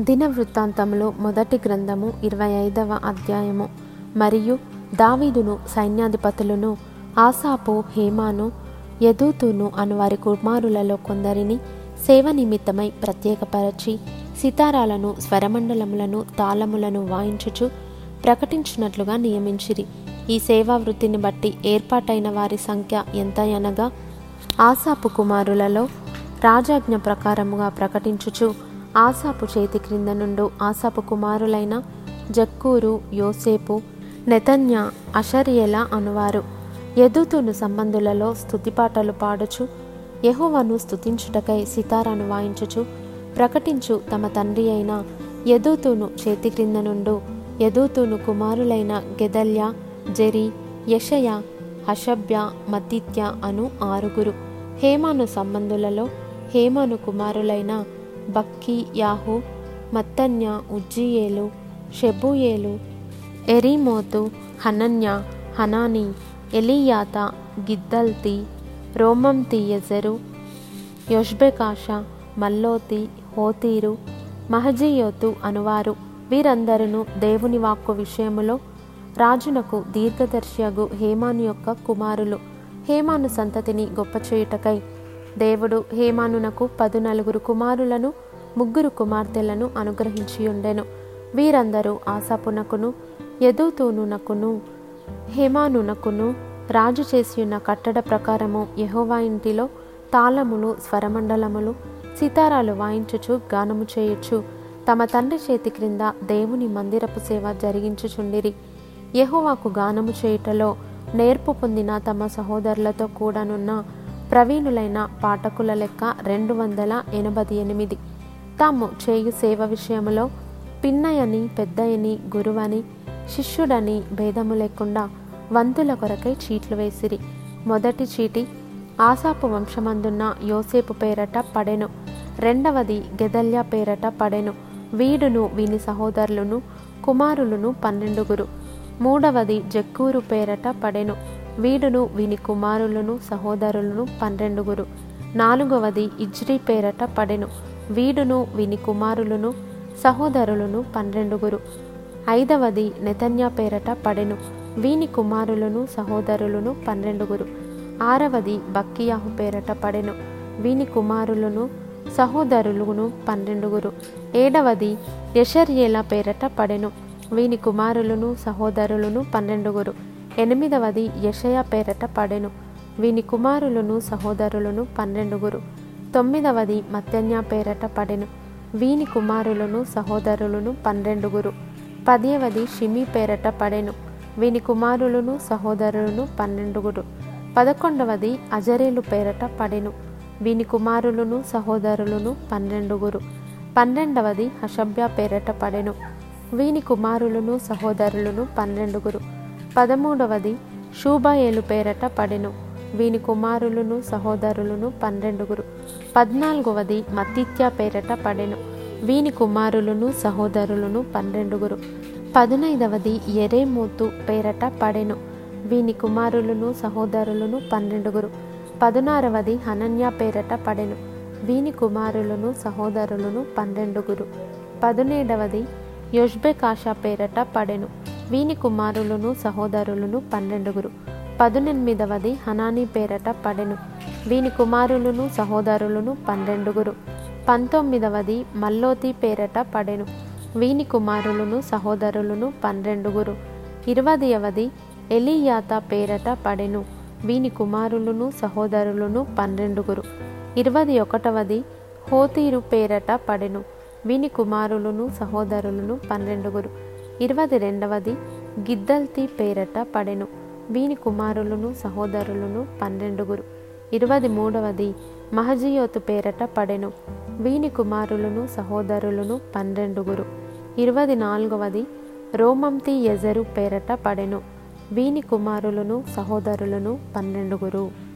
దిన వృత్తాంతంలో మొదటి గ్రంథము ఇరవై ఐదవ అధ్యాయము. మరియు దావీదును సైన్యాధిపతులను ఆసాపు హేమాను యదూతును అను వారి కుమారులలో కొందరిని సేవ నిమిత్తమై ప్రత్యేకపరచి సితారాలను స్వరమండలములను తాళములను వాయించుచు ప్రకటించినట్లుగా నియమించిరి. ఈ సేవా వృత్తిని బట్టి ఏర్పాటైన వారి సంఖ్య ఎంత అనగా ఆసాపు కుమారులలో రాజాజ్ఞ ప్రకారముగా ప్రకటించుచు ఆసాపు చేతి క్రింద నుండు ఆసాపు కుమారులైన జక్కూరు యోసేపు నెతన్య అషర్యేల అనువారు. యదుతును సంబంధులలో స్థుతిపాటలు పాడుచు యహువను స్థుతించుటకై సితారాను వాయించుచు ప్రకటించు తమ తండ్రి అయిన యదూతును చేతి క్రింద నుండు యదూతును కుమారులైన గెదల్య జెరి యషయ హషభ్య మతిత్య అను ఆరుగురు. హేమాను సంబంధులలో హేమాను కుమారులైన బక్కి యాహు మత్తన్య ఉజ్జియేలు షెబుయేలు ఎరిమోతు హనన్య హనాని ఎలియాత గిద్దల్తి రోమం తీయజరు యొష్బెకాష మల్లోతి హోతీరు మహజీయోతు అనువారు. వీరందరూ దేవుని వాక్కు విషయములో రాజునకు దీర్ఘదర్శియగు హేమాను యొక్క కుమారులు. హేమాను సంతతిని గొప్ప చేయుటకై దేవుడు హేమానునకు పదు నలుగురు కుమారులను ముగ్గురు కుమార్తెలను అనుగ్రహించియుండెను. వీరందరూ ఆసాపునకును యదుతూనునకును హేమానునకును రాజు చేసియున్న కట్టడ ప్రకారము యహోవా ఇంటిలో తాళములు స్వరమండలములు సితారాలు వాయించుచు గానము చేయొచ్చు తమ తండ్రి చేతి క్రింద దేవుని మందిరపు సేవ జరిగించుచుండిరి. యహోవాకు గానము చేయుటలో నేర్పు పొందిన తమ సహోదరులతో కూడానున్న ప్రవీణులైన పాఠకుల లెక్క రెండు వందల ఎనభై ఎనిమిది. తాము చేయు సేవ విషయంలో పిన్నయని పెద్దయని గురువని శిష్యుడని భేదము లేకుండా వంతుల కొరకై చీట్లు వేసిరి. మొదటి చీటి ఆసాపు వంశమందున్న యోసేపు పేరట పడెను. రెండవది గెదల్య పేరట పడెను. వీడును వీని సహోదరులను కుమారులను పన్నెండుగురు. మూడవది జక్కూరు పేరట పడెను. వీడును వీని కుమారులను సహోదరులను పన్నెండుగురు. నాలుగవది ఇజ్రీ పేరట పడెను. వీడును వీని కుమారులను సహోదరులను పన్నెండుగురు. ఐదవది నెతన్య పేరట పడెను. వీని కుమారులను సహోదరులను పన్నెండుగురు. ఆరవది బక్కియాహు పేరట పడెను. వీని కుమారులను సహోదరులను పన్నెండుగురు. ఏడవది యషర్యేల పేరట పడెను. వీని కుమారులను సహోదరులను పన్నెండుగురు. ఎనిమిదవది యషయ పేరట పడెను. వీని కుమారులను సహోదరులను పన్నెండుగురు. తొమ్మిదవది మత్యన్య పేరట పడెను. వీని కుమారులను సహోదరులను పన్నెండుగురు. పదేవది షిమి పేరట పడెను. వీని కుమారులను సహోదరులను పన్నెండుగురు. పదకొండవది అజరేలు పేరట పడెను. వీని కుమారులను సహోదరులను పన్నెండుగురు. పన్నెండవది హషభ్య పేరట పడెను. వీని కుమారులను సహోదరులను పన్నెండుగురు. పదమూడవది షూబాయేలు పేరట పడెను. వీని కుమారులను సహోదరులను పన్నెండుగురు. పద్నాలుగవది మతిత్య పేరట పడెను. వీని కుమారులను సహోదరులను పన్నెండుగురు. పదునైదవది ఎరేమోతు పేరట పడెను. వీని కుమారులను సహోదరులను పన్నెండుగురు. పదునారవది హనన్య పేరట పడెను. వీని కుమారులను సహోదరులను పన్నెండుగురు. పదునేడవది యొష్బెకాషా పేరట పడెను. వీని కుమారులను సహోదరులను పన్నెండుగురు. పదునెనిమిదవది హనాని పేరట పడెను. వీని కుమారులను సహోదరులను పన్నెండుగురు. పంతొమ్మిదవది మల్లోతి పేరట పడెను. వీని కుమారులను సహోదరులను పన్నెండుగురు. ఇరవదవది ఎలియాత పేరట పడెను. వీని కుమారులను సహోదరులను పన్నెండుగురు. ఇరవది ఒకటవది హోతీరు పేరట పడెను. వీని కుమారులను సహోదరులను పన్నెండుగురు. ఇరవది రెండవది గిద్దల్తి పేరట పడెను. వీని కుమారులను సహోదరులను పన్నెండుగురు. ఇరవది మూడవది మహజియోతు పేరట పడెను. వీని కుమారులను సహోదరులను పన్నెండుగురు. ఇరవది నాలుగవది రోమంతి ఎజరు పేరట పడెను. వీని కుమారులను సహోదరులను పన్నెండుగురు.